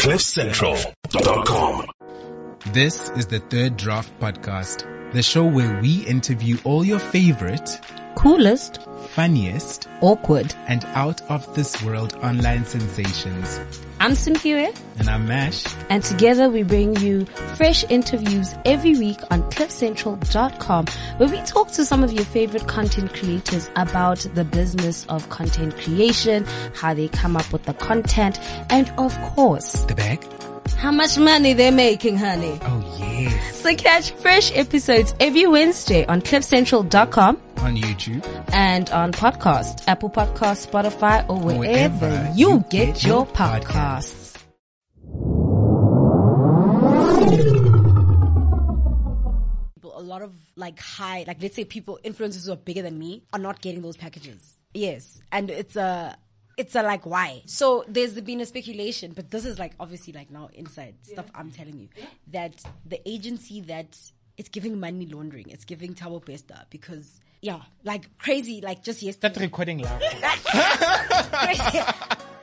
CliffCentral.com. This is the Third Draft Podcast, the show where we interview all your favorite, coolest, funniest, awkward. and out of this world online sensations. I'm Simphiwe, And I'm Mash. and together we bring you fresh interviews every week on cliffcentral.com where we talk to some of your favorite content creators about the business of content creation, how they come up with the content, and of course, The bag? How much money they're making, honey. Oh yes. So catch fresh episodes every Wednesday on cliffcentral.com On YouTube. and on podcast, Apple Podcasts, Spotify, or wherever, Wherever you, you get, get your your podcasts. a lot of like high, like let's say people, influencers who are bigger than me are not getting those packages. Yes. And it's a, it's a like why. So there's been a speculation, but this is like obviously like now inside stuff I'm telling you that the agency that it's giving money laundering, it's giving Thabo Bester because yeah, like crazy, like just yesterday. Start recording loud.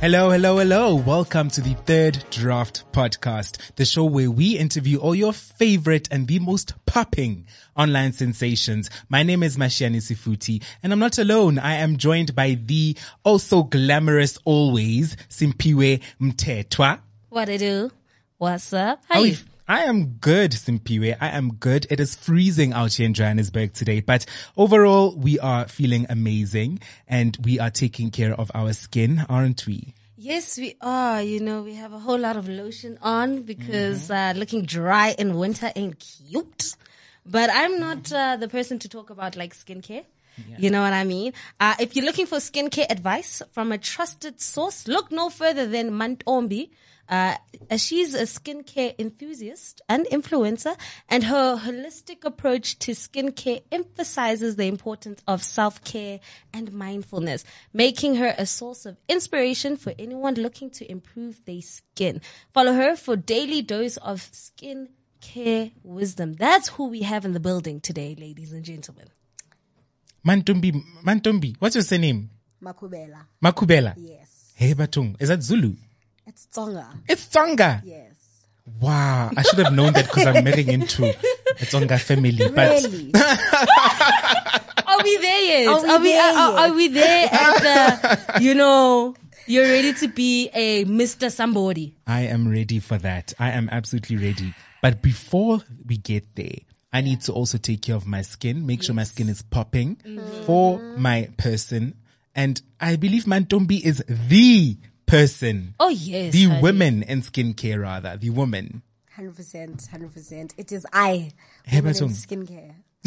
Hello, hello, hello. Welcome to the Third Draft Podcast, the show where we interview all your favorite and the most popping online sensations. My name is Mashiani Sifuti and I'm not alone. I am joined by the also glamorous always Simphiwe Mtetwa. What to do? What's up? How How you? I am good, Simphiwe. I am good. It is freezing out here in Johannesburg today, but overall we are feeling amazing and we are taking care of our skin, aren't we? Yes, we are. You know, we have a whole lot of lotion on because uh, looking dry in winter ain't cute. But I'm not uh, the person to talk about like skincare. You know what I mean? Uh, if you're looking for skincare advice from a trusted source, look no further than Mantombi. Uh, uh, she's a skincare enthusiast and influencer, and her holistic approach to skincare emphasizes the importance of self-care and mindfulness, making her a source of inspiration for anyone looking to improve their skin. Follow her for daily dose of skin care wisdom. That's who we have in the building today, ladies and gentlemen. Mantombi, Mantombi, what's your surname? Makhubela. Makhubela. Yes. Hey Batung, is that Zulu? It's Tonga. It's Tsonga. Yes. Wow, I should have known that because I'm marrying into a Tsonga family. But Really? Are we there yet? Are we are, we, there are, are yet? we there at the, you know, you're ready to be a Mr. Somebody. I am ready for that. I am absolutely ready. But before we get there, I need to also take care of my skin, make sure my skin is popping mm-hmm. for my person. And I believe Mantombi is the person, Oh yes. the honey. women in skincare rather, the woman. Hundred percent, hundred percent. It is I. Hey, woman in skincare.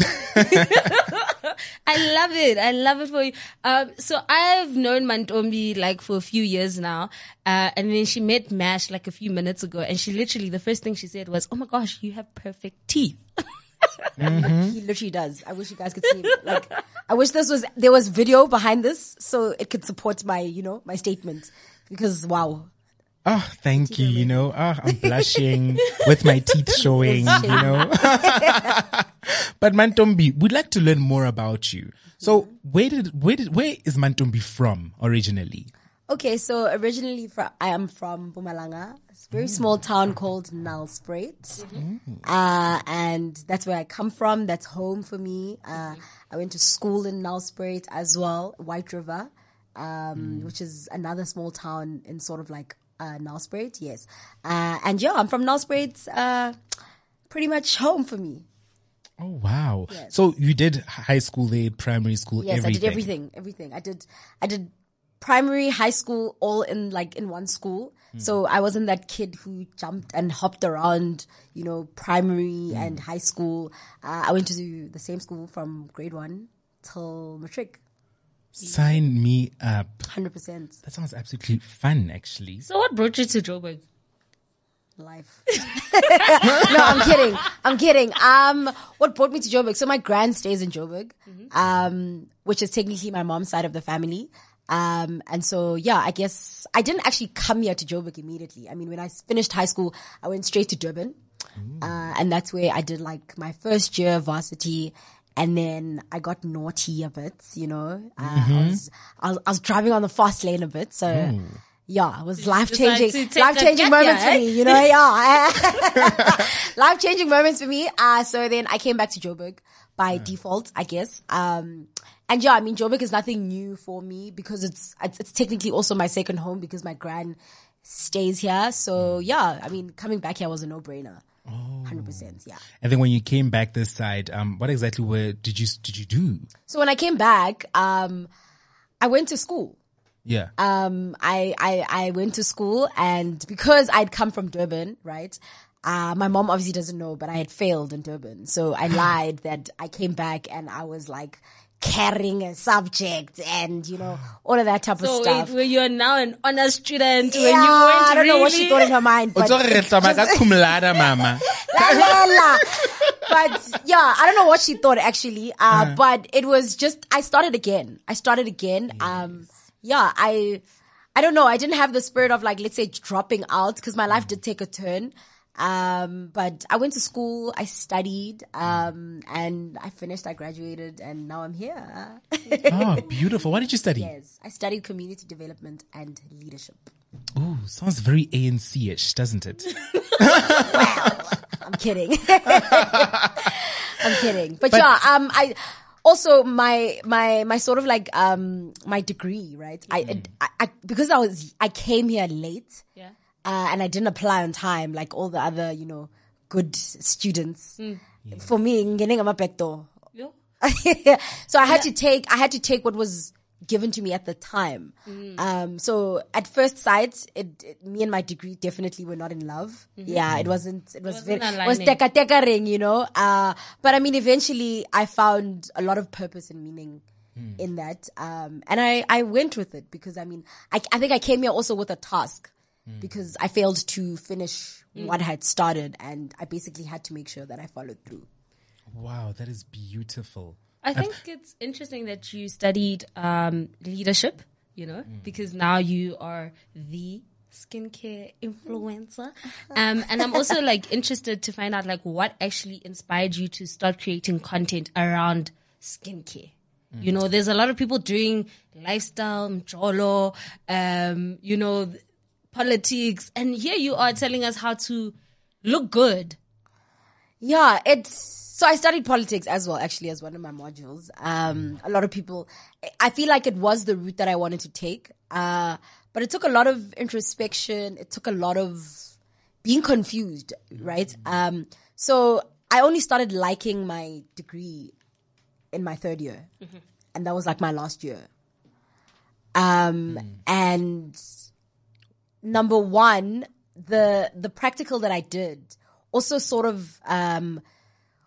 I love it. I love it for you. Um, so I've known Mantombi like for a few years now. Uh, and then she met Mash like a few minutes ago and she literally, the first thing she said was, Oh my gosh, you have perfect teeth. He literally does. I wish you guys could see him. Like, I wish this was there was video behind this so it could support my, you know, my statement. Because wow, Oh, thank you. You know, oh, I'm blushing with my teeth showing, you know. but Mantombi, we'd like to learn more about you. So where did, where did, where is Mantombi from originally? Okay, so originally from, I am from Mpumalanga. It's a very small town called Nelspruit. Uh, and that's where I come from. That's home for me. Uh, I went to school in Nelspruit as well, White River, um, which is another small town in sort of like, uh, Nelspruit. Yes. Uh, and yeah, I'm from Nelspruit, uh, pretty much home for me. Oh, wow. So you did high school there, primary school, Yes, everything. I did everything, everything. I did, I did primary, high school, all in like in one school. So I wasn't that kid who jumped and hopped around, you know, primary and high school. Uh, I went to the same school from grade one till matric. Sign me up. Hundred percent That sounds absolutely fun, actually. So what brought you to Joburg? life. no, I'm kidding. I'm kidding. Um, what brought me to Joburg? So my grand stays in Joburg, um, which is technically my mom's side of the family. Um, and so yeah, I guess I didn't actually come here to Joburg immediately. I mean, when I finished high school, I went straight to Durban. Uh, and that's where I did like my first year varsity. And then I got naughty a bit, you know. Uh, I, was, I was I was driving on the fast lane a bit, so yeah, it was life changing, life changing moments year, for eh? me, you know. Yeah, life changing moments for me. Uh, so then I came back to Joburg by default, I guess. Um, and yeah, I mean, Joburg is nothing new for me because it's, it's, it's technically also my second home because my gran stays here. So yeah, I mean, coming back here was a no brainer. Hundred percent, yeah. And then when you came back this side, um, what exactly were did you did you do? So when I came back, um, I went to school. Yeah. um, I, I, I went to school and because I'd come from Durban, right? Uh, my mom obviously doesn't know, but I had failed in Durban. So I lied that I came back and I was like carrying a subject and, you know, all of that type So of stuff. wait, where you're now an honor student when you Yeah, I don't know what she thought in her mind, O but, tlo re hlama ka cum mama. La, la, la. but yeah, I don't know what she thought actually. Uh, but it was just, I started again. I started again. Um, yeah, I, I don't know. I didn't have the spirit of like, let's say dropping out because my life did take a turn. Um, but I went to school, I studied, um, and I finished, I graduated and now I'm here. Oh, beautiful. What did you study? yes, I studied community development and leadership. Ooh, sounds very ANC-ish, doesn't it? I'm kidding. I'm kidding. But, yeah, um, I also my my my sort of like um my degree, right? I, I I because I was I came here late, Yeah. Uh, and I didn't apply on time like all the other you know good students. For me, getting a back door. So I had to take I had to take what was given to me at the time. Mm. Um, so at first sight, it, it- me and my degree definitely were not in love. Yeah, it wasn't. It was Mm-hmm. Wasn't very, it was teka teka ring, you know. Uh, but I mean, eventually, I found a lot of purpose and meaning. Hmm. In that, um, and I, I went with it because I mean, I, I think I came here also with a task Hmm. because I failed to finish what I had started and I basically had to make sure that I followed through. Wow, that is beautiful. I think it's interesting that you studied um, leadership, you know, because now you are the skincare influencer. Um, and I'm also like interested to find out like what actually inspired you to start creating content around skincare. You know, there's a lot of people doing lifestyle, mjolo, um, you know, th- politics, and here you are telling us how to look good. Yeah, it's so I studied politics as well, actually, as one of my modules. Um, a lot of people, I feel like it was the route that I wanted to take. Uh, but it took a lot of introspection. It took a lot of being confused, right? Um, so I only started liking my degree in my third year. And that was like my last year. Um, and number one, the the practical that I did also sort of um,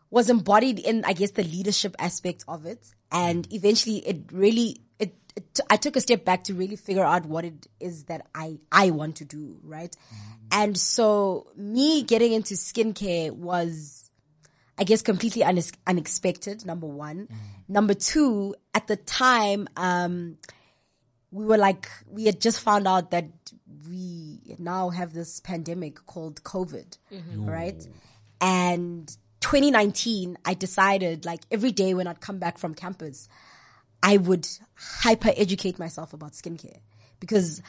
was embodied in, I guess, the leadership aspect of it, and eventually, it really it, it I took a step back to really figure out what it is that I I want to do, right? And so, me getting into skincare was I guess completely unex- unexpected. Number one, number two, at the time, um, we were like, we had just found out that we now have this pandemic called COVID, mm-hmm. right? And 2019, I decided like every day when I'd come back from campus, I would hyper educate myself about skincare because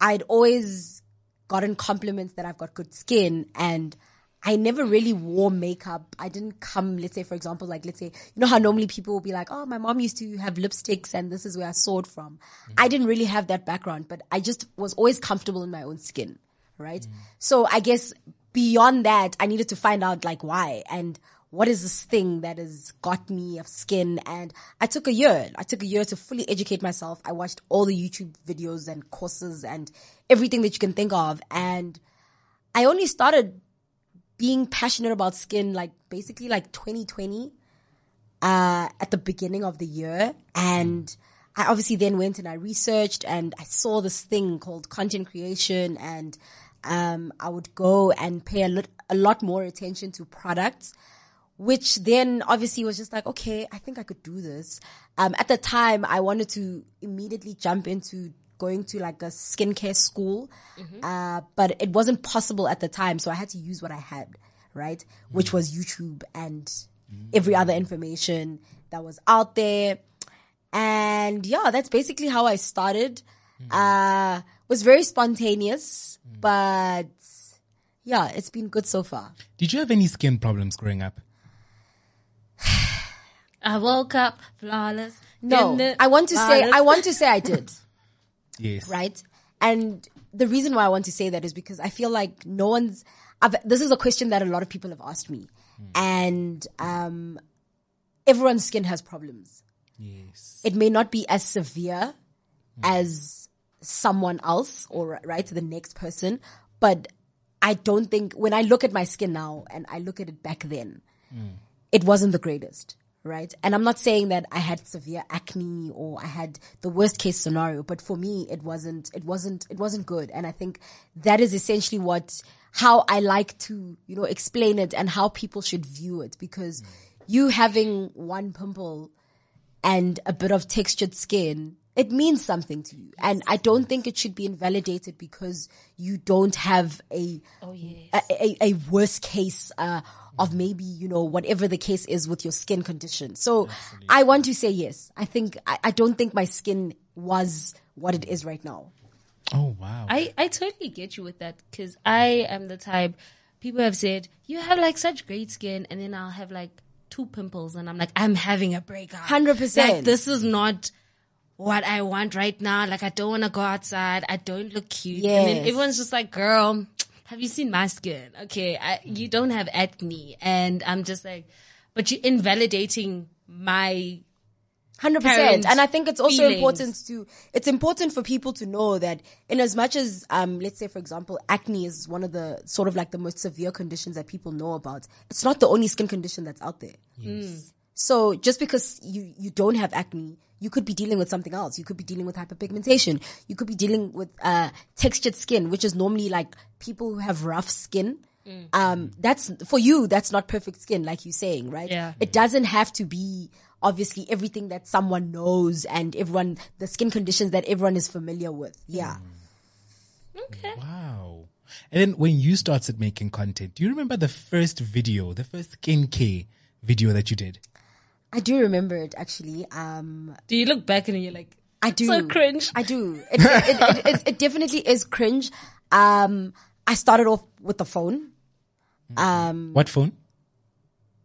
I'd always gotten compliments that I've got good skin and I never really wore makeup. I didn't come, let's say, for example, like, let's say, you know how normally people will be like, oh, my mom used to have lipsticks and this is where I saw it from. Mm. I didn't really have that background, but I just was always comfortable in my own skin, right? Mm. So I guess beyond that, I needed to find out like why and what is this thing that has got me of skin? And I took a year. I took a year to fully educate myself. I watched all the YouTube videos and courses and everything that you can think of. And I only started being passionate about skin like basically like 2020 uh at the beginning of the year and I obviously then went and I researched and I saw this thing called content creation and um I would go and pay a lot a lot more attention to products which then obviously was just like, okay, I think I could do this. Um, at the time, I wanted to immediately jump into going to like a skincare school, uh, but it wasn't possible at the time, so I had to use what I had, right? Which was YouTube and every other information that was out there. And yeah, that's basically how I started. Uh, was very spontaneous, but yeah, it's been good so far. Did you have any skin problems growing up? I woke up flawless. No, I want to say. I want to say I did. Yes. right? And the reason why I want to say that is because I feel like no one's. I've, this is a question that a lot of people have asked me, hmm. and um, everyone's skin has problems. Yes. It may not be as severe hmm. as someone else or right the next person, but I don't think when I look at my skin now and I look at it back then, hmm. it wasn't the greatest, right? And I'm not saying that I had severe acne or I had the worst case scenario, but for me, it wasn't, it wasn't, it wasn't good. And I think that is essentially what, how I like to, you know, explain it and how people should view it because you having one pimple and a bit of textured skin, it means something to you. And I don't think it should be invalidated because you don't have a, Oh, yes. a, a, a worst case, uh, of maybe, you know, whatever the case is with your skin condition. So I want to say yes. I think, I, I don't think my skin was what it is right now. Oh wow. I, I totally get you with that because I am the type people have said you have like such great skin and then I'll have like two pimples and I'm like I'm having a breakout. 100%. Like this is not what I want right now. Like I don't want to go outside. I don't look cute. And then everyone's just like, girl, have you seen my skin? Okay, I, you don't have acne, and I'm just like, but you're invalidating my Hundred percent, and I think it's also feelings. important to. It's important for people to know that, in as much as, um, let's say, for example, acne is one of the sort of like the most severe conditions that people know about. It's not the only skin condition that's out there. So just because you you don't have acne, you could be dealing with something else. You could be dealing with hyperpigmentation. You could be dealing with uh, textured skin, which is normally like people who have rough skin. Um, that's for you. That's not perfect skin, like you're saying, right? Yeah. It doesn't have to be obviously everything that someone knows and everyone the skin conditions that everyone is familiar with. Yeah. okay. Wow. And then when you started making content, do you remember the first video, the first skincare video that you did? I do remember it actually. Um, Do you look back and you're like, I do. so cringe? I do. It, it, it, it, it definitely is cringe. Um, I started off with the phone. Um, What phone?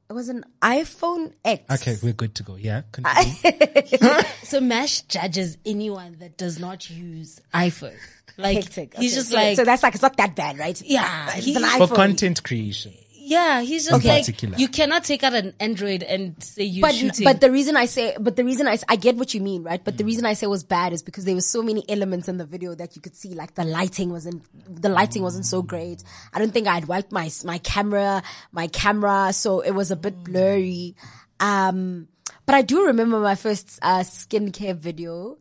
it was an iPhone X. Okay, we're good to go. Yeah. Continue. So Mash judges anyone that does not use iPhone. Like Hectic. he's Okay, just so- like so that's like it's not that bad, right? Yeah, it's he- an For For content creation. Yeah, he's just In like particular. you cannot take out an Android and say you but shooting. but the reason I say but the reason I, I get what you mean right? But the reason I say was bad is because there were so many elements in the video that you could see like the lighting wasn't the lighting wasn't so great. I don't think I had wiped my my camera my camera so it was a bit blurry. Um but I do remember my first uh skincare video.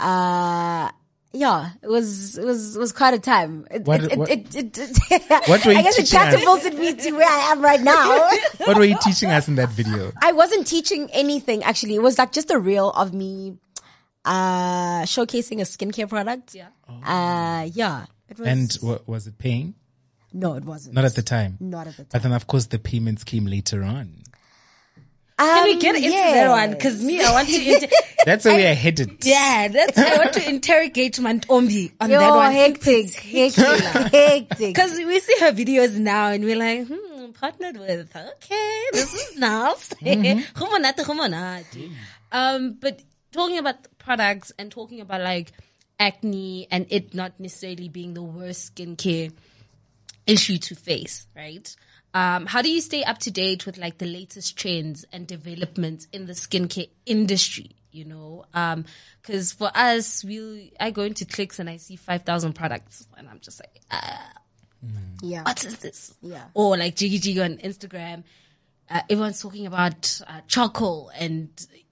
Uh yeah, it was it was it was quite a time. It, What- it, what- it, it, it, What were you I guess it teaching us? me to where I am right now. What were you teaching us in that video? I wasn't teaching anything actually. It was like just a reel of me uh showcasing a skincare product. Yeah. Uh yeah. It was And wa- was it paying? no, it wasn't. Not at the time. Not at the time. But then, of course, the payments came later on. Can we Um, get into yeah. that one? Because me, I want to. Inter- That's where we are headed. yeah, that's. I want to interrogate Mantombi on Yo, that one. hectic, hectic, hectic. Because we see her videos now and we're like, hmm, partnered with. Okay, this is nice. Gumonate. Um, but talking about products and talking about like acne and it not necessarily being the worst skincare issue to face, right? Um, how do you stay up to date with like the latest trends and developments in the skincare industry? You know, um, cause for us, we, I go into clicks and I see 5,000 products and I'm just like, ah, yeah. what is this? Yeah. Or like Jiggy Jiggy on Instagram. Uh, everyone's talking about uh, charcoal and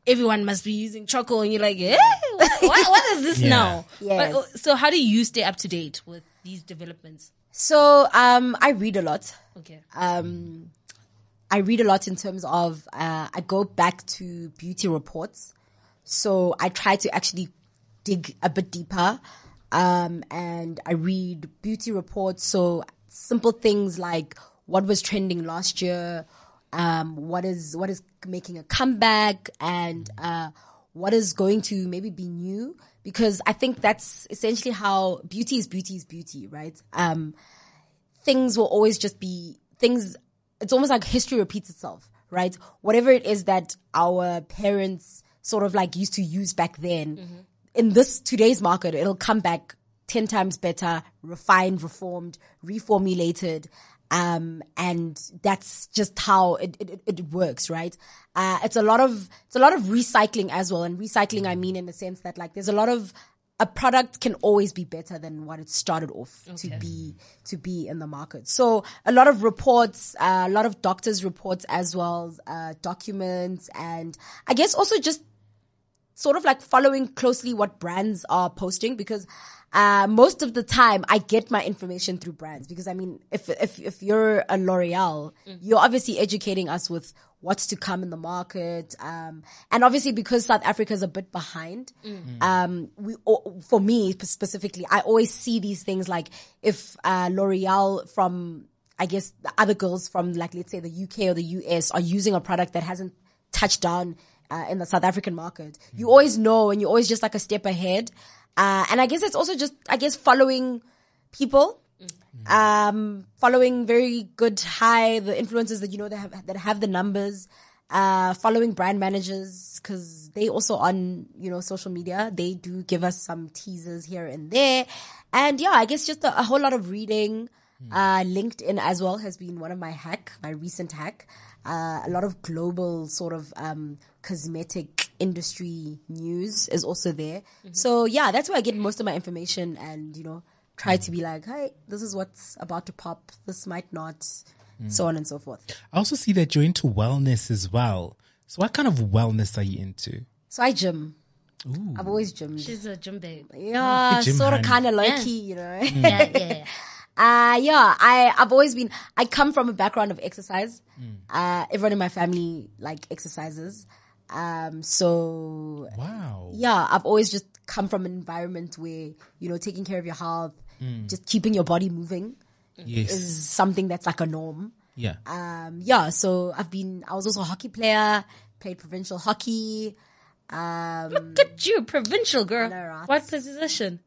everyone must be using charcoal and you're like, yeah, what, what, what is this Yeah. now? Yes. But, uh, so how do you stay up to date with these developments? So um I read a lot. Okay. um, I read a lot in terms of uh, I go back to beauty reports, so I try to actually dig a bit deeper, um, and I read beauty reports. So simple things like what was trending last year, um, what is what is making a comeback, and uh, what is going to maybe be new. Because I think that's essentially how beauty is beauty is beauty, right? Um, things will always just be things. It's almost like history repeats itself, right? Whatever it is that our parents sort of like used to use back then, in this today's market, it'll come back 10 times better, refined, reformed, reformulated. Um, and that's just how it, it, it works, right? Uh, it's a lot of, it's a lot of recycling as well. And recycling, I mean, in the sense that like there's a lot of, a product can always be better than what it started off to be, to be in the market. So a lot of reports, uh, a lot of doctors reports as well, uh, documents and I guess also just sort of like following closely what brands are posting because uh, most of the time I get my information through brands because I mean if if if you're a L'Oreal, you're obviously educating us with what's to come in the market, um, and obviously because South Africa is a bit behind, um, we for me specifically, I always see these things like if uh, L'Oreal from I guess the other girls from like let's say the UK or the US are using a product that hasn't touched down uh, in the South African market. You always know and you're always just like a step ahead. Uh, and I guess it's also just, I guess, following people, um, following very good high, the influencers that you know that have, that have the numbers, uh, following brand managers because they also on, you know, social media. They do give us some teasers here and there. And yeah, I guess just a, a whole lot of reading. Uh, LinkedIn as well has been one of my hack, my recent hack. Uh, a lot of global sort of, um, cosmetic industry news is also there. So yeah, that's where I get most of my information and, you know, try to be like, hey, this is what's about to pop. This might not, so on and so forth. I also see that you're into wellness as well. So what kind of wellness are you into? So I gym. I've always gymmed. She's a gym babe. yeah, Gym sort of kind of low Yeah. key, you know. yeah, yeah, yeah. Uh, yeah, I, I've always been, I come from a background of exercise. Uh, everyone in my family, like, exercises. Um, so, Wow. yeah, I've always just come from an environment where, you know, taking care of your health, just keeping your body moving Yes. is something that's like a norm. yeah. Um, yeah, so I've been, I was also a hockey player, played provincial hockey. Um, Look at you, provincial girl. know, right? What position?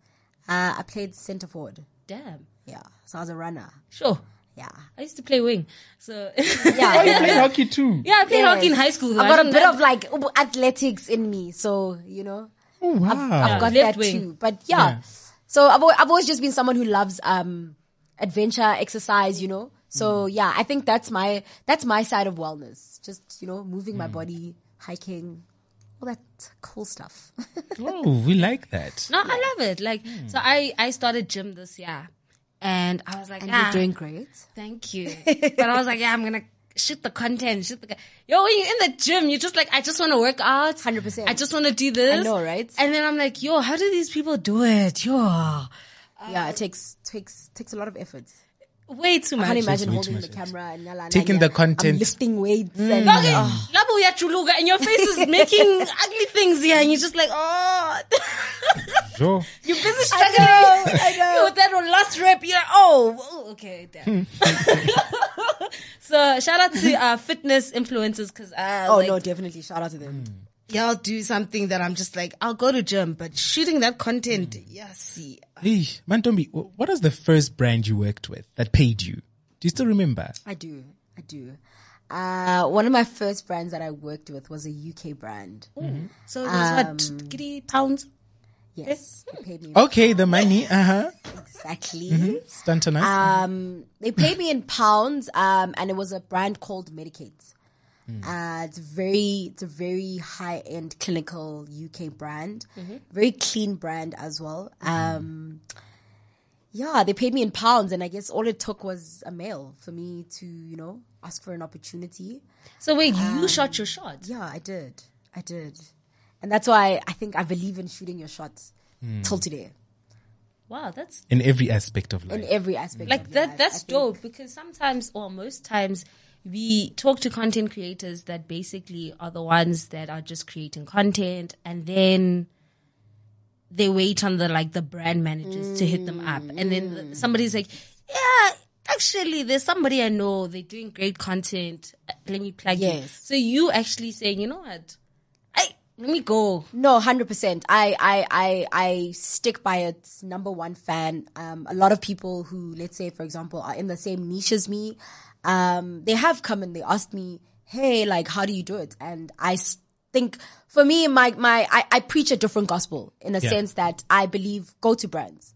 uh, I played center forward. Damn. Yeah, so I was a runner. Sure. Yeah. I used to play wing. So Yeah. Oh, you yeah. play hockey too? yeah, I played hockey in high school. though. I've got a bit of like athletics in me, so you know Oh, wow. I've got that wing. too. But yeah, so I've al- I've always just been someone who loves um adventure, exercise. You know, so Mm. yeah, I think that's my that's my side of wellness. Just you know, moving Mm. my body, hiking, all that cool stuff. oh, we like that. No, I love it. Like, so I, I started gym this year and I was like, and ah, you're doing great. thank you. but I was like, yeah, I'm going to shoot the content, shoot the, yo, when you're in the gym, you're just like, I just want to work out. 100%. I just want to do this. I know, right? And then I'm like, yo, how do these people do it? Yo, yeah, it takes takes takes a lot of effort. Way too much. I much. can't imagine holding the camera and yala, Taking nanya. the content. I'm lifting weights and Okay, oh, labo uyachuluka and your face is making ugly things here and you're just like, oh, Sure. you're busy I struggling. know, I know. Yo, with that last rep, you're like, oh, okay, damn. so shout out to uh, fitness influencers because uh, oh like, no, definitely shout out to them. Y'all do something that I'm just like, I'll go to gym, but shooting that content, yeah, see. Hey, Mantombi, wh- what was the first brand you worked with that paid you? Do you still remember? I do. I do. Uh, one of my first brands that I worked with was a UK brand. So it was what, giddy pounds? Yes. They paid me Okay, the money. Uh huh. exactly. Stunt on us. Um, they paid me in pounds, um, and it was a brand called Medik8. Mm. Uh, it's very, it's a very high end clinical UK brand, mm-hmm. very clean brand as well. Mm-hmm. Um, yeah, they paid me in pounds, and I guess all it took was a mail for me to, you know, ask for an opportunity. So wait, you um, shot your shot. Yeah, I did. I did. And that's why I think I believe in shooting your shots hmm. till today Wow, that's in every aspect of life. in every aspect. like of that life. that's dope because sometimes or most times we talk to content creators that basically are the ones that are just creating content and then they wait on the like the brand managers to hit them up and then the- somebody's like yeah actually, there's somebody I know. They're doing great content. Let me plug you. Yes. So you actually saying, you know what? I let me go. No, hundred percent. I, I, I, I stick by its number one fan. Um, a lot of people who, let's say, for example, are in the same niche as me, um, they have come and they asked me, "Hey, like, how do you do it?" And I think, for me, my, my, I, I preach a different gospel in a Yeah. sense that I believe go to brands,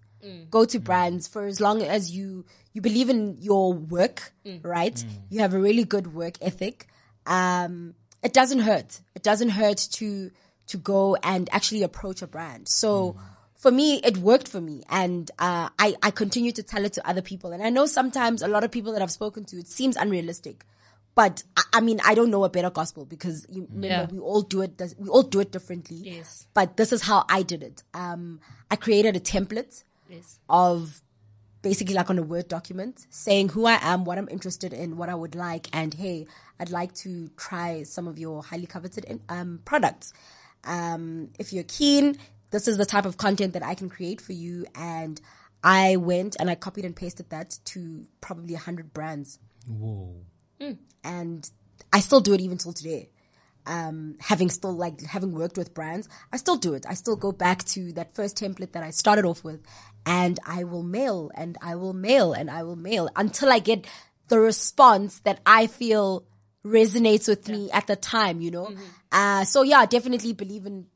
go to brands for as long as you you believe in your work, right? You have a really good work ethic. Um, it doesn't hurt. It doesn't hurt to to go and actually approach a brand. So for me, it worked for me, and uh, I I continue to tell it to other people. And I know sometimes a lot of people that I've spoken to, it seems unrealistic. But I, I mean, I don't know a better gospel because you remember Yeah. we all do it. We all do it differently. Yes. But this is how I did it. Um, I created a template Yes. of basically like on a Word document saying who I am, what I'm interested in, what I would like, and hey, I'd like to try some of your highly coveted um, products. Um, if you're keen, this is the type of content that I can create for you. And I went and I copied and pasted that to probably a hundred brands. Whoa. And I still do it even till today. Um, having still like having worked with brands, I still do it. I still go back to that first template that I started off with and I will mail and I will mail and I will mail until I get the response that I feel resonates with me at the time, you know? Uh, so yeah, I definitely believe in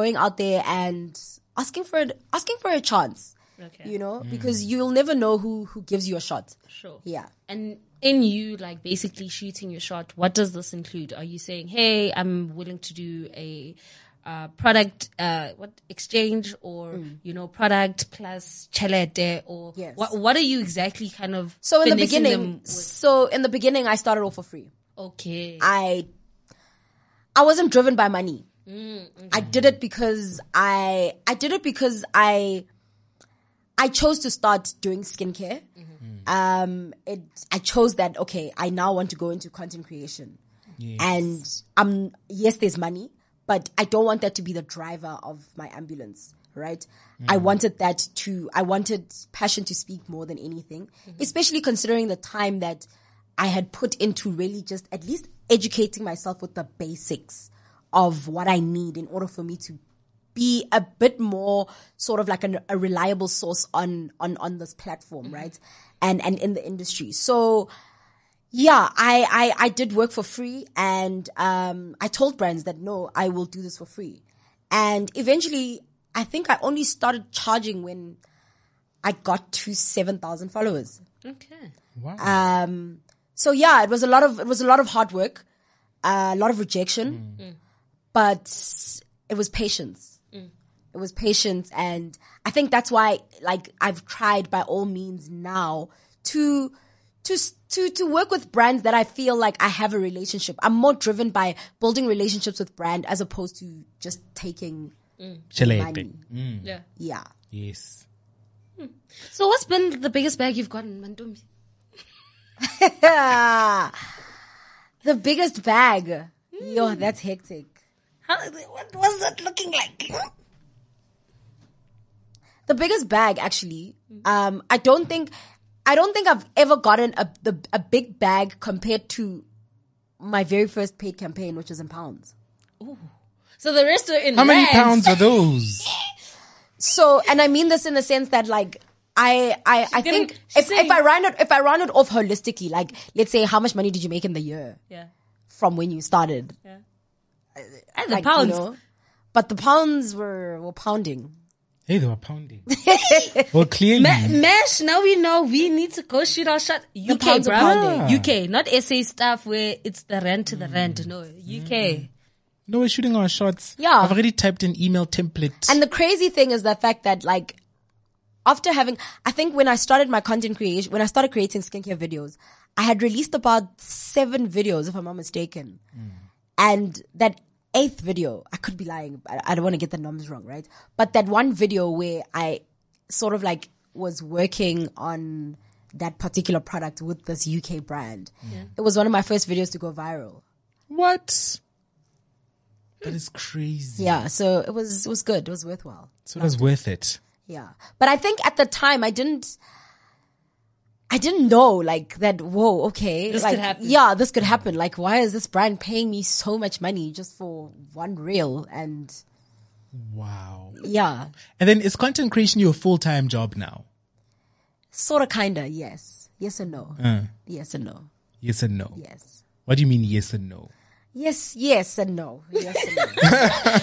going out there and asking for, it, asking for a chance. Okay. You know, because you'll never know who, who gives you a shot. Sure. Yeah. And in you, like basically shooting your shot, what does this include? Are you saying, "Hey, I'm willing to do a uh, product, uh, what exchange, or you know, product plus chelete, or Mm. Yes. what? What are you exactly kind of? So in the beginning, so in the beginning, I started all for free. okay, I, I wasn't driven by money. Mm, I did it because I, I did it because I, I chose to start doing skincare. Mm-hmm. Um, it, I chose that, okay, I now want to go into content creation. Yes. And um, yes, there's money, but I don't want that to be the driver of my ambulance, right? I wanted that to, I wanted passion to speak more than anything, especially considering the time that I had put into really just at least educating myself with the basics of what I need in order for me to be a bit more sort of like an, a reliable source on, on, on this platform, right? And, and in the industry. So, yeah, I, I, I did work for free and, um, I told brands that no, I will do this for free. And eventually, I think I only started charging when I got to 7,000 followers. okay, Wow. Um, so yeah, it was a lot of, it was a lot of hard work, uh, a lot of rejection, but it was patience. Mm. It was patience. And I think that's why, like, I've tried by all means now to, to, to, to work with brands that I feel like I have a relationship. I'm more driven by building relationships with brand as opposed to just taking mm. Chelete. money. Mm. yeah. Yeah. Yes. Hmm. So, what's been the biggest bag you've gotten, Mantombi? the biggest bag. Yo, hmm. that's hectic. How, what was that looking like? the biggest bag actually um i don't think i don't think i've ever gotten a the, a big bag compared to my very first paid campaign which was in pounds Ooh. So the rest are in How many rands. pounds are those? so and i mean this in the sense that like i i i think she's if, saying- if i round it if i round it off holistically like let's say how much money did you make in the year Yeah. from when you started Yeah. And the like, you pounds. know? but the pounds were were pounding Hey, they were pounding. well, clearly. Ma- Mesh, now we know we need to go shoot our shot. UK, pounds are bro. pounding. UK, not SA stuff where it's the rent to the rent. No, UK. Mm. no, we're shooting our shots. Yeah. I've already typed an email template. And the crazy thing is the fact that like after having, I think when I started my content creation, when I started creating skincare videos, I had released about seven videos, if I'm not mistaken. Mm. And that eighth video, I could be lying. I, I don't want to get the numbers wrong, right? But that one video where I sort of like was working on that particular product with this UK brand, mm-hmm. it was one of my first videos to go viral. what? That is crazy. Yeah. So it was, it was good. It was worthwhile. So it was worth it. Yeah. But I think at the time I didn't I didn't know like that. Whoa, okay, This like could happen. yeah, this could happen. Like, why is this brand paying me so much money just for one reel? And Wow. yeah, And then is content creation your full time job now? sort of, kinda, yes, yes and no, Uh, yes and no, yes and no. yes. What do you mean yes and no? Yes, yes, and no. Yes and no.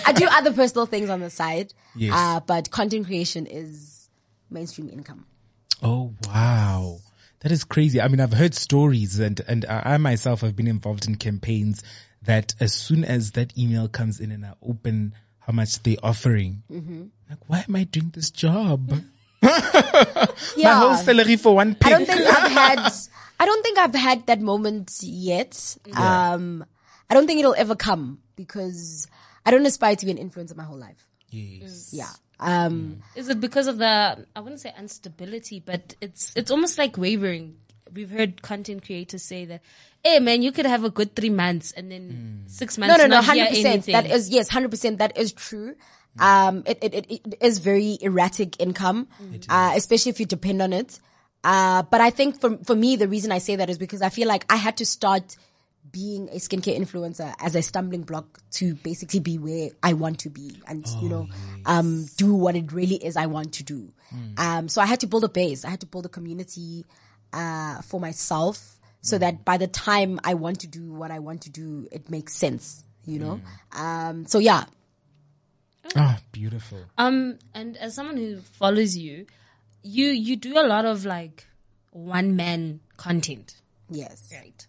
I do other personal things on the side, Yes. uh, but content creation is mainstream income. Oh wow. That is crazy. I mean, I've heard stories and, and I myself have been involved in campaigns that as soon as that email comes in and I open how much they're offering, Mm-hmm. like, why am I doing this job? Yeah, My whole salary for one pick. I don't think I've had. I don't think I've had that moment yet. Um, I don't think it'll ever come because I don't aspire to be an influencer my whole life. yes. Yeah. Um, Is it because of the I wouldn't say instability, but it's it's almost like wavering. We've heard content creators say that, "Hey man, you could have a good three months and then six months no, no, no, not hear hundred percent. That is yes, hundred percent. That is true. Um, it, it, it, it is very erratic income, uh, especially if you depend on it. Uh, but I think for, for me, the reason I say that is because I feel like I had to start being a skincare influencer as a stumbling block to basically be where I want to be and, you know, um, do what it really is I want to do. Um, so I had to build a base. I had to build a community, uh, for myself so that by the time I want to do what I want to do, it makes sense, you know? Um, so yeah. Ah, beautiful. Um, and as someone who follows you, you you do a lot of like one man content, Yes. right?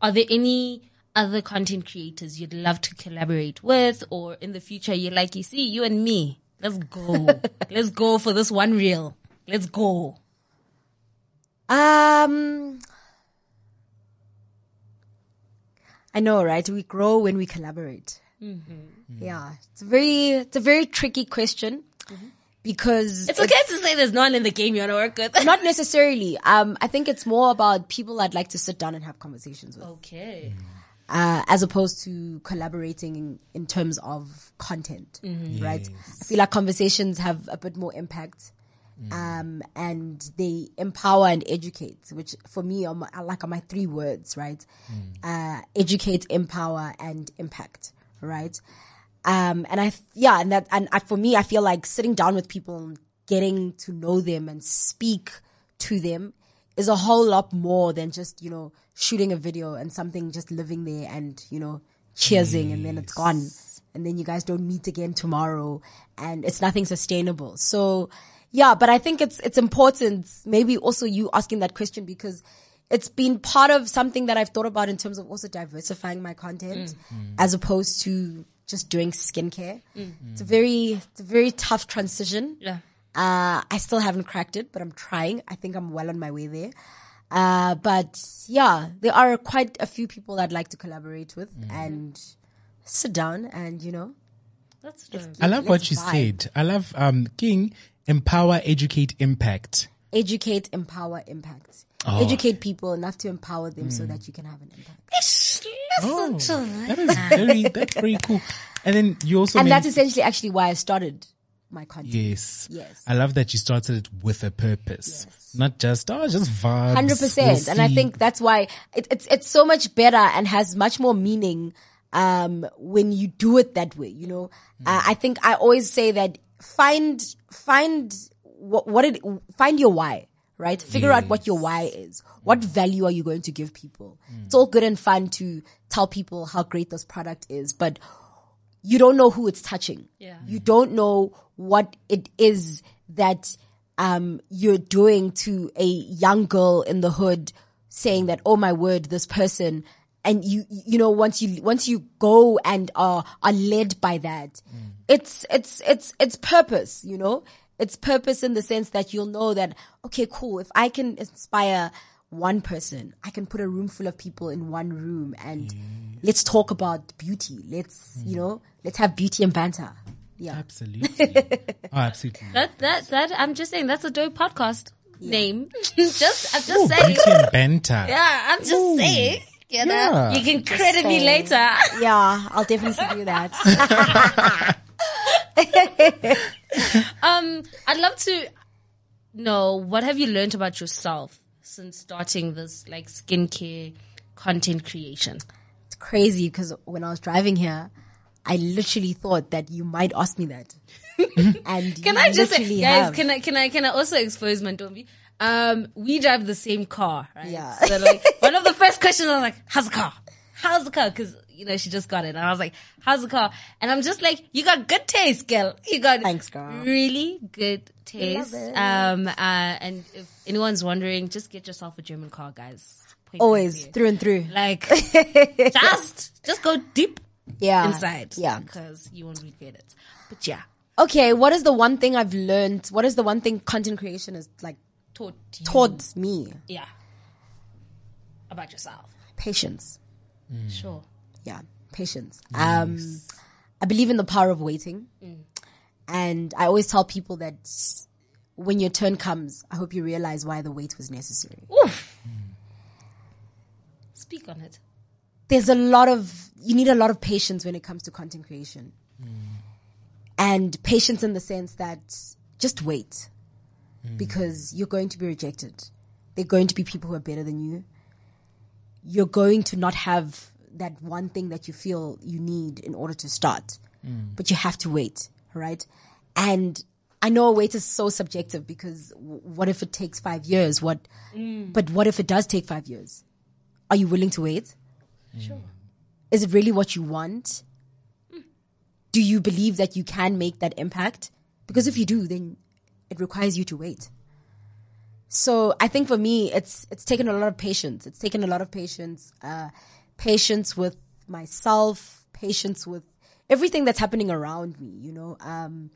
Are there any other content creators you'd love to collaborate with, or in the future you're like, you see, you and me, let's go, let's go for this one reel, let's go. Um, I know, right? We grow when we collaborate. Yeah, it's a very, it's a very tricky question because It's okay to say there's no one in the game you want to work with. not necessarily. Um, I think it's more about people I'd like to sit down and have conversations with, okay. uh, as opposed to collaborating in, in terms of content, right? I feel like conversations have a bit more impact. Um, and they empower and educate, which for me are, my, are like are my three words, right? Uh, educate, empower, and impact, right? Um, and I, yeah, and that, and I, for me, I feel like sitting down with people and getting to know them and speak to them is a whole lot more than just, you know, shooting a video and something just living there and, you know, cheersing and then it's gone. And then you guys don't meet again tomorrow and it's nothing sustainable. So yeah, but I think it's, it's important, maybe also you asking that question because it's been part of something that I've thought about in terms of also diversifying my content as opposed to just doing skincare. It's a very, it's a very tough transition. Yeah. Uh, I still haven't cracked it, but I'm trying. I think I'm well on my way there. Uh, but yeah, there are quite a few people I'd like to collaborate with and sit down and, you know, That's dope. I love what you vibe. said. I love um King empower, educate, impact. educate, empower, impact. Oh. Educate people enough to empower them so that you can have an impact. Listen Oh, to that. that is very that's very cool. And then you also And that's essentially actually why I started my content. yes, Yes. I love that you started it with a purpose, not just oh just vibes. Hundred percent, we'll and I think that's why it, it's it's so much better and has much more meaning um, when you do it that way. You know, uh, I think I always say that find find what, what it find your why. Right, figure out what your why is. What value are you going to give people? It's all good and fun to tell people how great this product is, but you don't know who it's touching. Yeah. You don't know what it is that um, you're doing to a young girl in the hood saying that, oh my word, this person, and you, you know, once you, once you go and are, are led by that, it's, it's, it's, it's purpose, you know, it's purpose in the sense that you'll know that, okay, cool. If I can inspire one person, I can put a room full of people in one room and let's talk about beauty. Let's, you know, let's have beauty and banter. Yeah. absolutely, oh, absolutely. That that that I'm just saying that's a dope podcast name. just I'm just Ooh, saying. beauty and banter. Yeah, I'm just saying. You know, Yeah. you can credit me later. Yeah, I'll definitely do that. Um, I'd love to know what have you learned about yourself since starting this like skincare content creation? It's crazy because when I was driving here, I literally thought that you might ask me that. and Can I just say, guys? have. Can I can I can I also expose Mantombi? Um, we drive the same car, right? Yeah. So like one of the first questions I was like, "How's the car? How's the car?" Because you know she just got it, and I was like, "How's the car?" And I'm just like, "You got good taste, girl. You got Thanks, girl. really good taste." Um, uh, and if anyone's wondering, just get yourself a German car, guys. Point Always through and through. like just just go deep Yeah. inside, Yeah. because you won't regret it. But yeah, Okay, what is the one thing I've learned? What is the one thing content creation is like taught you. taught me? Yeah. About yourself. Patience. Sure. Yeah, patience. Um, I believe in the power of waiting. Mm. And I always tell people that when your turn comes, I hope you realize why the wait was necessary. Oof. Speak on it. There's a lot of, you need a lot of patience when it comes to content creation. Mm. And patience in the sense that just wait mm. because you're going to be rejected. There are going to be people who are better than you. You're going to not have that one thing that you feel you need in order to start, mm. but you have to wait, right? And I know wait is so subjective because w- what if it takes five years? What, mm. but what if it does take five years? Are you willing to wait? Mm. Sure. Is it really what you want? Do you believe that you can make that impact? Because if you do, then it requires you to wait. So I think for me, it's it's taken a lot of patience. It's taken a lot of patience, uh, patience with myself, patience with everything that's happening around me. You know, um,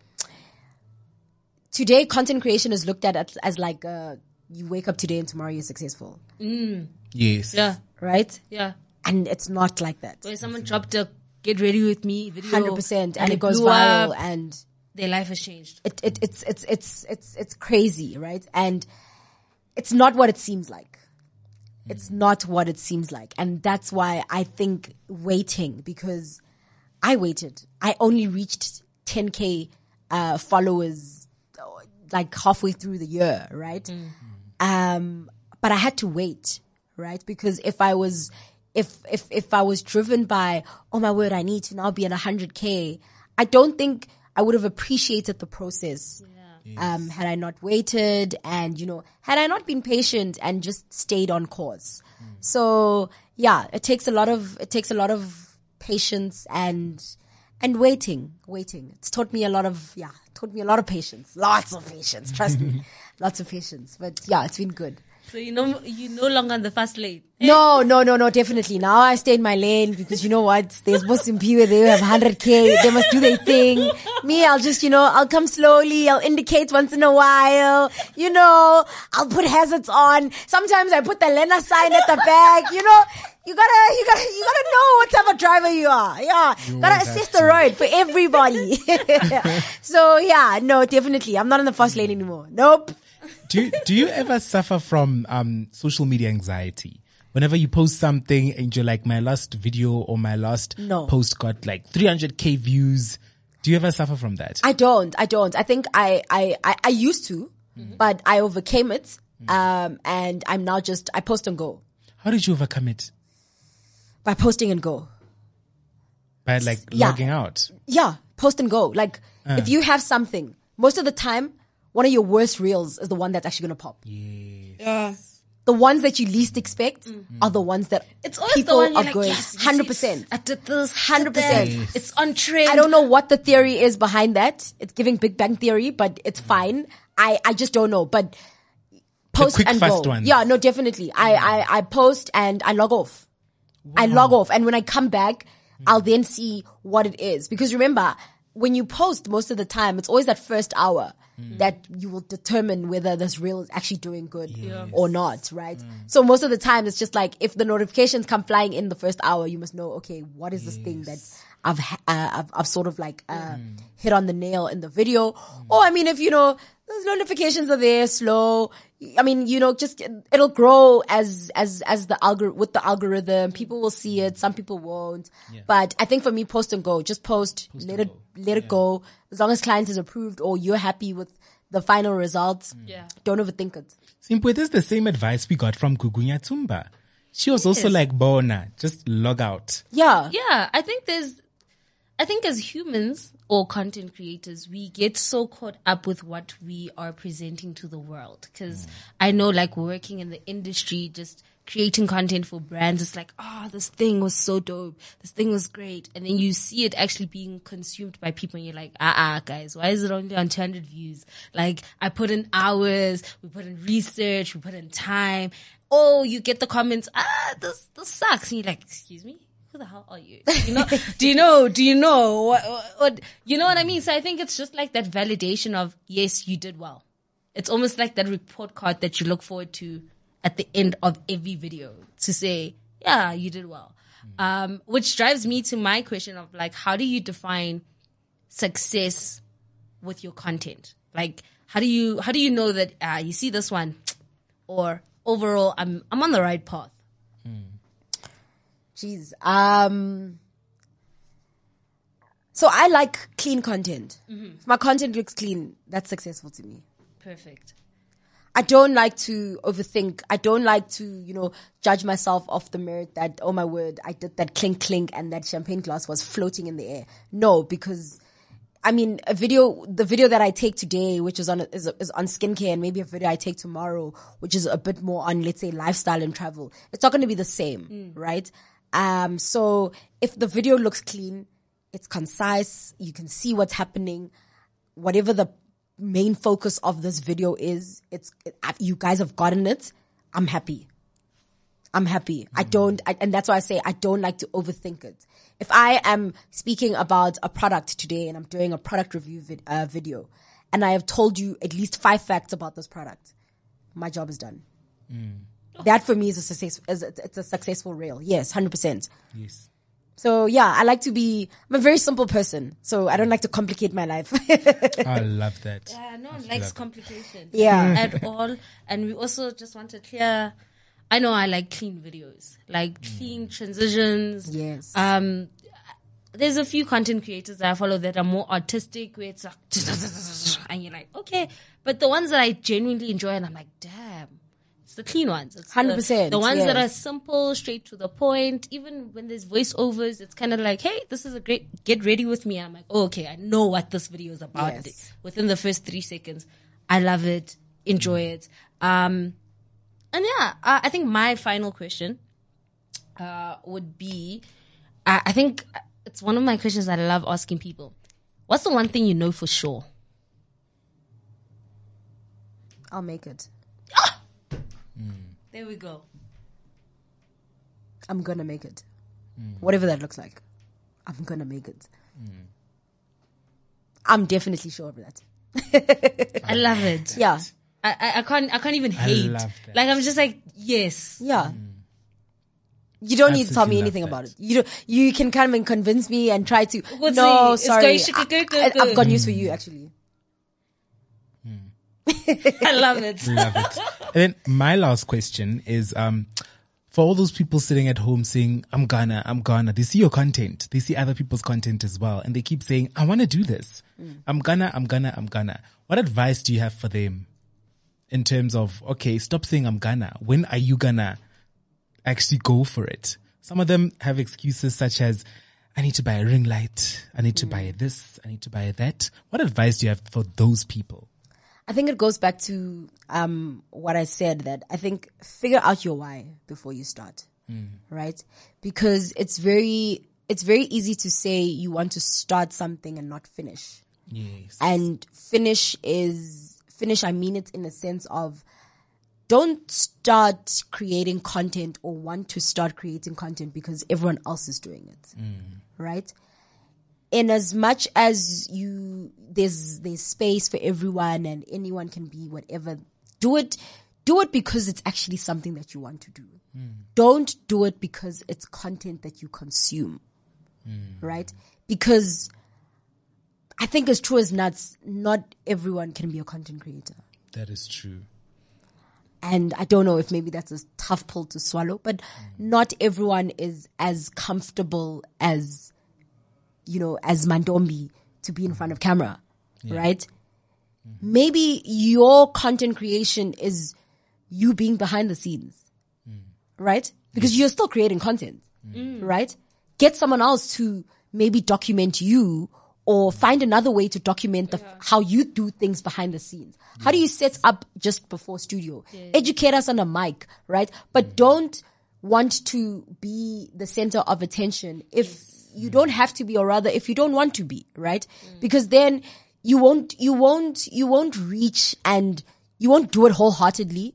today content creation is looked at as, as like uh, you wake up today and tomorrow you're successful, Yes. Yeah. right? Yeah. And it's not like that. When someone dropped a get ready with me video. Hundred percent, and it goes viral, up, and their life has changed. it, it it's it's it's it's it's crazy, right? And it's not what it seems like. It's not what it seems like, and that's why I think waiting because I waited. I only reached 10k uh, followers like halfway through the year, right? Um, but I had to wait, right? Because if I was, if, if, if I was driven by, oh my word, I need to now be at 100k, I don't think I would have appreciated the process. Um, had I not waited and, you know, had I not been patient and just stayed on course. So yeah, it takes a lot of, it takes a lot of patience and, and waiting, waiting. It's taught me a lot of, yeah, taught me a lot of patience. Lots of patience. Trust me. Lots of patience. But yeah, it's been good. So you know you no longer on the first lane. No, no, no, no, definitely. Now I stay in my lane because you know what? There's Muslim people, they have 100k, they must do their thing. Me, I'll just, you know, I'll come slowly, I'll indicate once in a while, you know, I'll put hazards on. Sometimes I put the Lena sign at the back, you know. You gotta, you gotta, you gotta know what type of driver you are. Yeah. You gotta assist the road for everybody. so yeah, no, definitely. I'm not in the first lane anymore. Nope. Do you, do you ever suffer from um social media anxiety? Whenever you post something and you're like, my last video or my last No. post got like 300k views. Do you ever suffer from that? I don't. I don't. I think I I I, I used to, but I overcame it. Um, and I'm now just I post and go How did you overcome it? by posting and go. By like Yeah. logging out. Yeah, post and go. Like if you have something, most of the time, one of your worst reels is the one that's actually gonna pop. Yeah. The ones that you least expect mm. are the ones that It's always people the one you're are like, going. yes, Hundred percent. I did this, 100%. It's on trend. I don't know what the theory is behind that. It's giving Big Bang Theory, but it's mm. fine. I, I just don't know. But post quick, and fast go. ones. Yeah, no, definitely. I, mm. I, I post and I log off. I log off. And when I come back, I'll then see what it is. Because remember, when you post most of the time, it's always that first hour that you will determine whether this reel is actually doing good or not, right? So most of the time, it's just like if the notifications come flying in the first hour, you must know, okay, what is this thing that I've, uh, I've, I've sort of like, uh, hit on the nail in the video. Or I mean, if you know, those notifications are there slow. I mean, you know, just it'll grow as as as the algor with the algorithm. People will see it. Some people won't. But I think for me, post and go. Just post. let it let it go. As long as client is approved or you're happy with the final result. Mm. Yeah. Don't overthink it. Simple, this is the same advice we got from Gugunya Tumba. She was also like, Bona, just log out. Yeah. Yeah, I think there's, I think as humans or content creators, we get so caught up with what we are presenting to the world. Cause mm. I know like working in the industry, just creating content for brands, it's like, oh, this thing was so dope. This thing was great. And then you see it actually being consumed by people and you're like, ah, ah, guys, why is it only on 200 views? Like I put in hours, we put in research, we put in time. Oh, you get the comments, ah, this, this sucks. And you're like, excuse me? who the hell are you? You know, do you know, do you know what, what, what, you know what I mean? So I think it's just like that validation of, yes, you did well. It's almost like that report card that you look forward to at the end of every video to say, yeah, you did well. Um, which drives me to my question of like, how do you define success with your content? Like, how do you, how do you know that, uh, you see this one or overall, I'm, I'm on the right path? Jeez. Um, so I like clean content. If my content looks clean, that's successful to me. Perfect. I don't like to overthink. I don't like to, you know, judge myself off the merit that, oh my word, I did that clink clink and that champagne glass was floating in the air. No, because I mean, a video, the video that I take today, which is on, is, is on skincare and maybe a video I take tomorrow, which is a bit more on, let's say, lifestyle and travel. It's not going to be the same, right? Um, so if the video looks clean, it's concise, you can see what's happening, whatever the main focus of this video is, it's, it, you guys have gotten it. I'm happy. I'm happy. I don't, I, and that's why I say I don't like to overthink it. If I am speaking about a product today and I'm doing a product review vid, uh, video and I have told you at least five facts about this product, my job is done. That for me is a success, is a, it's a successful reel. Yes, 100%. Yes. So yeah, I like to be, I'm a very simple person. So I don't like to complicate my life. I love that. Yeah, no one likes complication. Yeah. At all. And we also just want to clear I know I like clean videos. Like clean transitions. Yes. Um there's a few content creators that I follow that are more artistic where it's like and you're like, okay. But the ones that I genuinely enjoy and I'm like, damn. It's the clean ones. It's the- 100%, The, ones that are simple, straight to the point. Even when there's voiceovers, it's kind of like, hey, this is a great, get ready with me. I'm like, oh, okay, I know what this video is about. Yes. Within the first three seconds, I love it, enjoy it. Um, and yeah, uh, I think my final question uh, would be, I I think it's one of my questions that I love asking people. What's the one thing you know for sure? I'll make it. There we go. I'm gonna make it. Mm. Whatever that looks like. I'm gonna make it. Mm. I'm definitely sure of that. I love it. Yeah. I, I, I can't I can't even hate. love that. Like I'm just like yes. Yeah. Mm. You don't need to tell me anything that. about it. You don't, you can come and convince me and try to. What's no, the- it's sorry. going. I, have got news for you, actually. I love it. Love it. and then my last question is, um, for all those people sitting at home saying, I'm gonna, I'm gonna, they see your content. They see other people's content as well. And they keep saying, I want to do this. I'm gonna, I'm gonna, I'm gonna. What advice do you have for them in terms of, okay, stop saying I'm gonna. When are you gonna actually go for it? Some of them have excuses such as, I need to buy a ring light. I need to buy this. I need to buy that. What advice do you have for those people? I think it goes back to um, what I said that I think figure out your why before you start, right? Because it's very it's very easy to say you want to start something and not finish. Yes. And finish is finish. I mean it in the sense of don't start creating content or want to start creating content because everyone else is doing it, right? In as much as you there's there's space for everyone and anyone can be whatever do it do it because it's actually something that you want to do. Hmm. Don't do it because it's content that you consume hmm. right? Because i think as true as nuts not everyone can be a content creator. That is true. and I don't know if maybe that's a tough pill to swallow, but hmm. not everyone is as comfortable as, you know, as Mantombi to be in front of camera, right? maybe your content creation is you being behind the scenes, mm. right? Because you're still creating content, mm. right? Get someone else to maybe document you or find another way to document the, how you do things behind the scenes. How do you set up just before studio? Educate us on a mic, right? But mm. don't want to be the center of attention if you don't have to be or rather if you don't want to be, right? Because then you won't, you won't, you won't reach and you won't do it wholeheartedly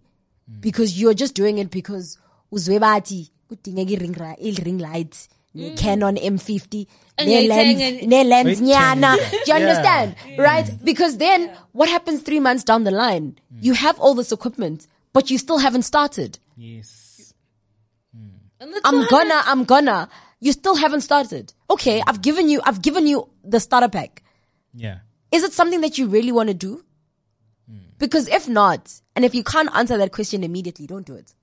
because you're just doing it because uzwe bathi kudingeka i-ring i-ring light ne mm. Canon M50 ne you're lens saying- ne lens nyana. Do you understand? Right? Mm. Because then what happens 3 months down the line? Mm. You have all this equipment but you still haven't started. Yes. And I'm gonna, I'm gonna. You still haven't started. Okay, I've given you, I've given you the starter pack. Yeah. Is it something that you really want to do? Hmm. Because if not, and if you can't answer that question immediately, don't do it.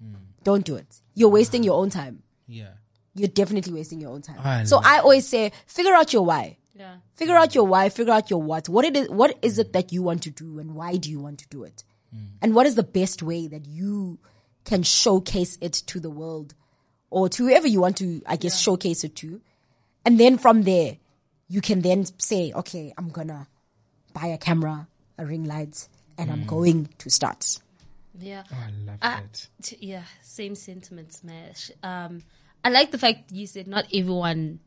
Hmm. Don't do it. You're wasting your own time. Yeah. You're definitely wasting your own time. I so I always say, figure out your why. Yeah. Figure out your why, figure out your what. What it is, what is it that you want to do and why do you want to do it? Hmm. And what is the best way that you can showcase it to the world or to whoever you want to, I guess, showcase it to. And then from there, you can then say, okay, I'm gonna buy a camera, a ring light, and I'm going to start. Yeah. Oh, I love Ah, that. t- yeah, same sentiments, Mash. Um, I like the fact you said not everyone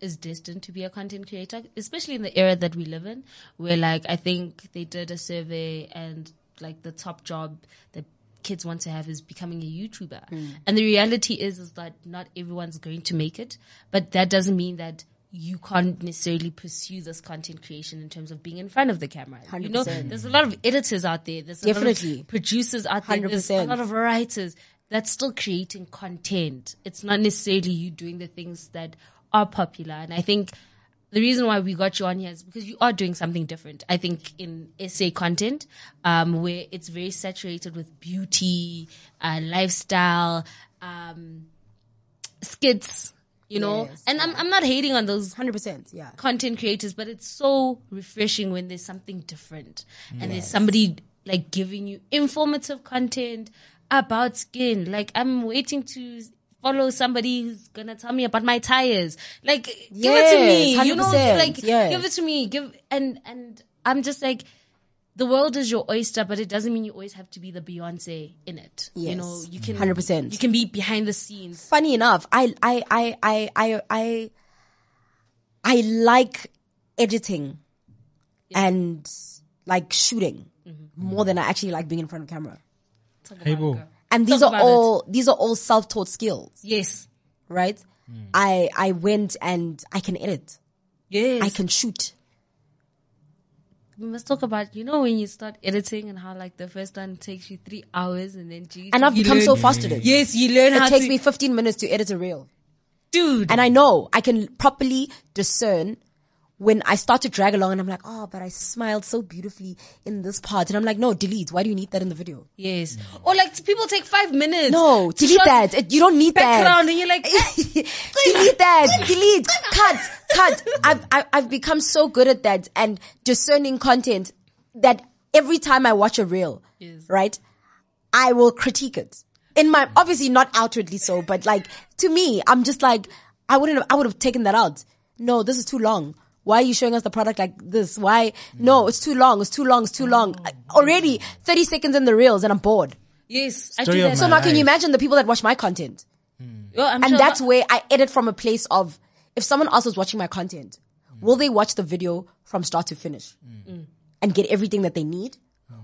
is destined to be a content creator, especially in the era that we live in, where like I think they did a survey and like the top job that kids want to have is becoming a YouTuber. And the reality is is that not everyone's going to make it, but that doesn't mean that you can't necessarily pursue this content creation in terms of being in front of the camera. You know, there's a lot of editors out there. There's a lot of Definitely. producers out there. There's a lot of writers that's still creating content. It's not necessarily you doing the things that are popular. And I think the reason why we got you on here is because you are doing something different. I think in SA content, um, where it's very saturated with beauty, uh, lifestyle, um, skits, you know, Yes, and I'm, I'm not hating on those 100%, yeah. content creators, but it's so refreshing when there's something different and there's somebody like giving you informative content about skin. Like I'm waiting to follow somebody who's gonna tell me about my tires. Like give it to me, Yes, you know, like yes. give it to me. Give and and I'm just like. The world is your oyster, but it doesn't mean you always have to be the Beyonce in it. Yes. You know, you can 100%. You can be behind the scenes. funny enough, I, I, I, I, I, I, I like editing and like shooting mm-hmm. more than I actually like being in front of camera. Hey, about boo. And these Talk are about it. all, these are all self-taught skills, Yes. right? Hmm. I, I went and I can edit. Yes. I can shoot. we must talk about you know when you start editing and how like the first one takes you three hours and then geez, And I've become learn- so fast at it. Yes, you learn how It takes to me 15 minutes to edit a reel. dude. And I know I can properly discern when I start to drag along and I'm like, oh, but I smiled so beautifully in this part. And I'm like, no, delete. Why do you need that in the video? yes. Or like people take five minutes. No, delete that. It- you don't need that. background that. and you're like ah, delete that. Delete. Cut. Cut. I've, I've, I've become so good at that and discerning content that every time I watch a reel, Yes. right, I will critique it. In my, obviously not outwardly so, but like, to me, I'm just like, I wouldn't have, I would have taken that out. No, this is too long. Why are you showing us the product like this? Why? No, mm. it's too long. It's too long. It's too oh. long. I- Already 30 seconds in the reels and I'm bored. yes. I do that. So now can you imagine the people that watch my content? Oh, I'm and sure that's that- where I edit from a place of if someone else was watching my content, mm. will they watch the video from start to finish and get everything that they need,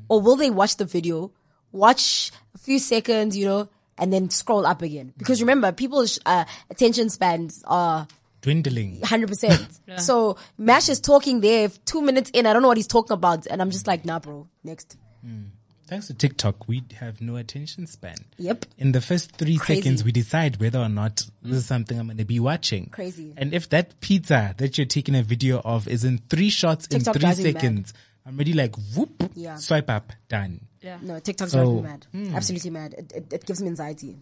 or will they watch the video, watch a few seconds, you know, and then scroll up again? Because remember, people's uh, attention spans are Dwindling. hundred percent. So Mash is talking there two minutes in. I don't know what he's talking about, and I'm just like, nah, bro. Next. Hmm. Thanks to TikTok, we have no attention span. Yep. In the first three Crazy. seconds, we decide whether or not this is something I'm going to be watching. Crazy. And if that pizza that you're taking a video of is in three shots TikTok in three drives me mad. seconds, I'm already like, whoop, Yeah. swipe up, done. Yeah. No, TikTok's So, drives me mad. Hmm. Absolutely mad. It, it, it gives me anxiety.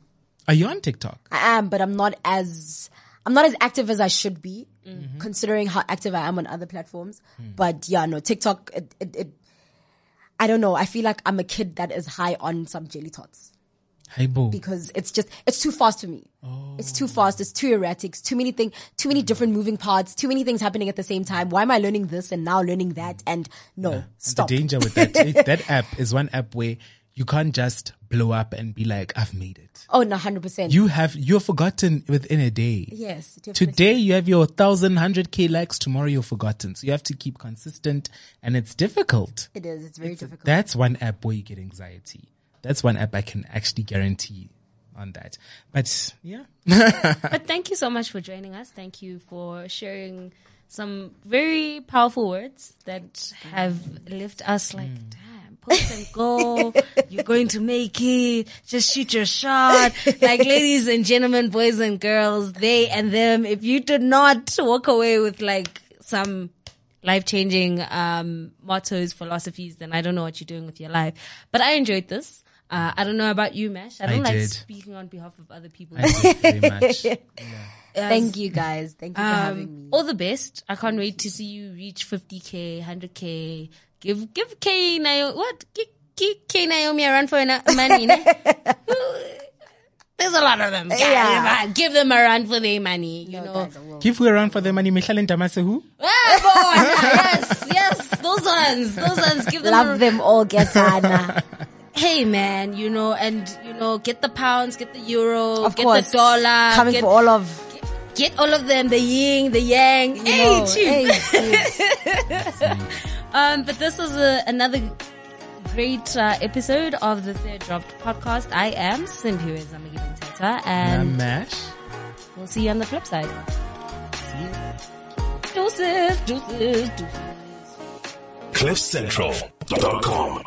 Are you on TikTok? I am, but I'm not as I'm not as active as I should be, mm-hmm. considering how active I am on other platforms. Hmm. But yeah, no, TikTok it, it, it I don't know. I feel like I'm a kid that is high on some jelly tots Hey, boo. because it's just it's too fast for me. Oh. It's too oh. fast. It's too erratic. It's too many things. Too many different hmm. moving parts. Too many things happening at the same time. Why am I learning this and now learning that? And no, stop. The danger with that, it- eh, that app is one app where you can't just blow up and be like, I've made it. Oh no, hundred percent. You have, you're forgotten within a day. Yes, definitely. Today you have your thousand, hundred K likes. Tomorrow you're forgotten. So you have to keep consistent and it's difficult. It is. It's very difficult. That's one app where you get anxiety. That's one app I can actually guarantee on that. But yeah. But thank you so much for joining us. Thank you for sharing some very powerful words that have left us like, mm. damn, push and go. You're going to make it. Just shoot your shot. Like, ladies and gentlemen, boys and girls, they and them, if you did not walk away with like some life changing um, mottos, philosophies, then I don't know what you're doing with your life. But I enjoyed this. Uh, I don't know about you, Mash. I don't I like did. speaking on behalf of other people. I did very much. Thank you guys. Thank you for having Um, me. all the best. I can't wait to see you reach 50k, 100k. Give give K Naomi what? Give, give K Naomi a run for na- money. There's a lot of them. Yeah. Give, give them a run for their money. You know. Guys, I will. Give we around for their money. Michelle Damasehu. Ah, boy, yes, yes, those ones, those ones. Give them. a, them all, Gesana. Hey man, you know, and you know, get the pounds, get the euro, Of get course. the dollar, Coming get, for all of get all of them, the yin, the yang. you hey, know, chief. hey, chief. Um, but this was a, another great uh, episode of the Third Draft podcast. I am Simphiwe Zamagibin Teta, and Mash. we'll see you on the flip side. Deuces, deuces, deuces. CliffCentral.com.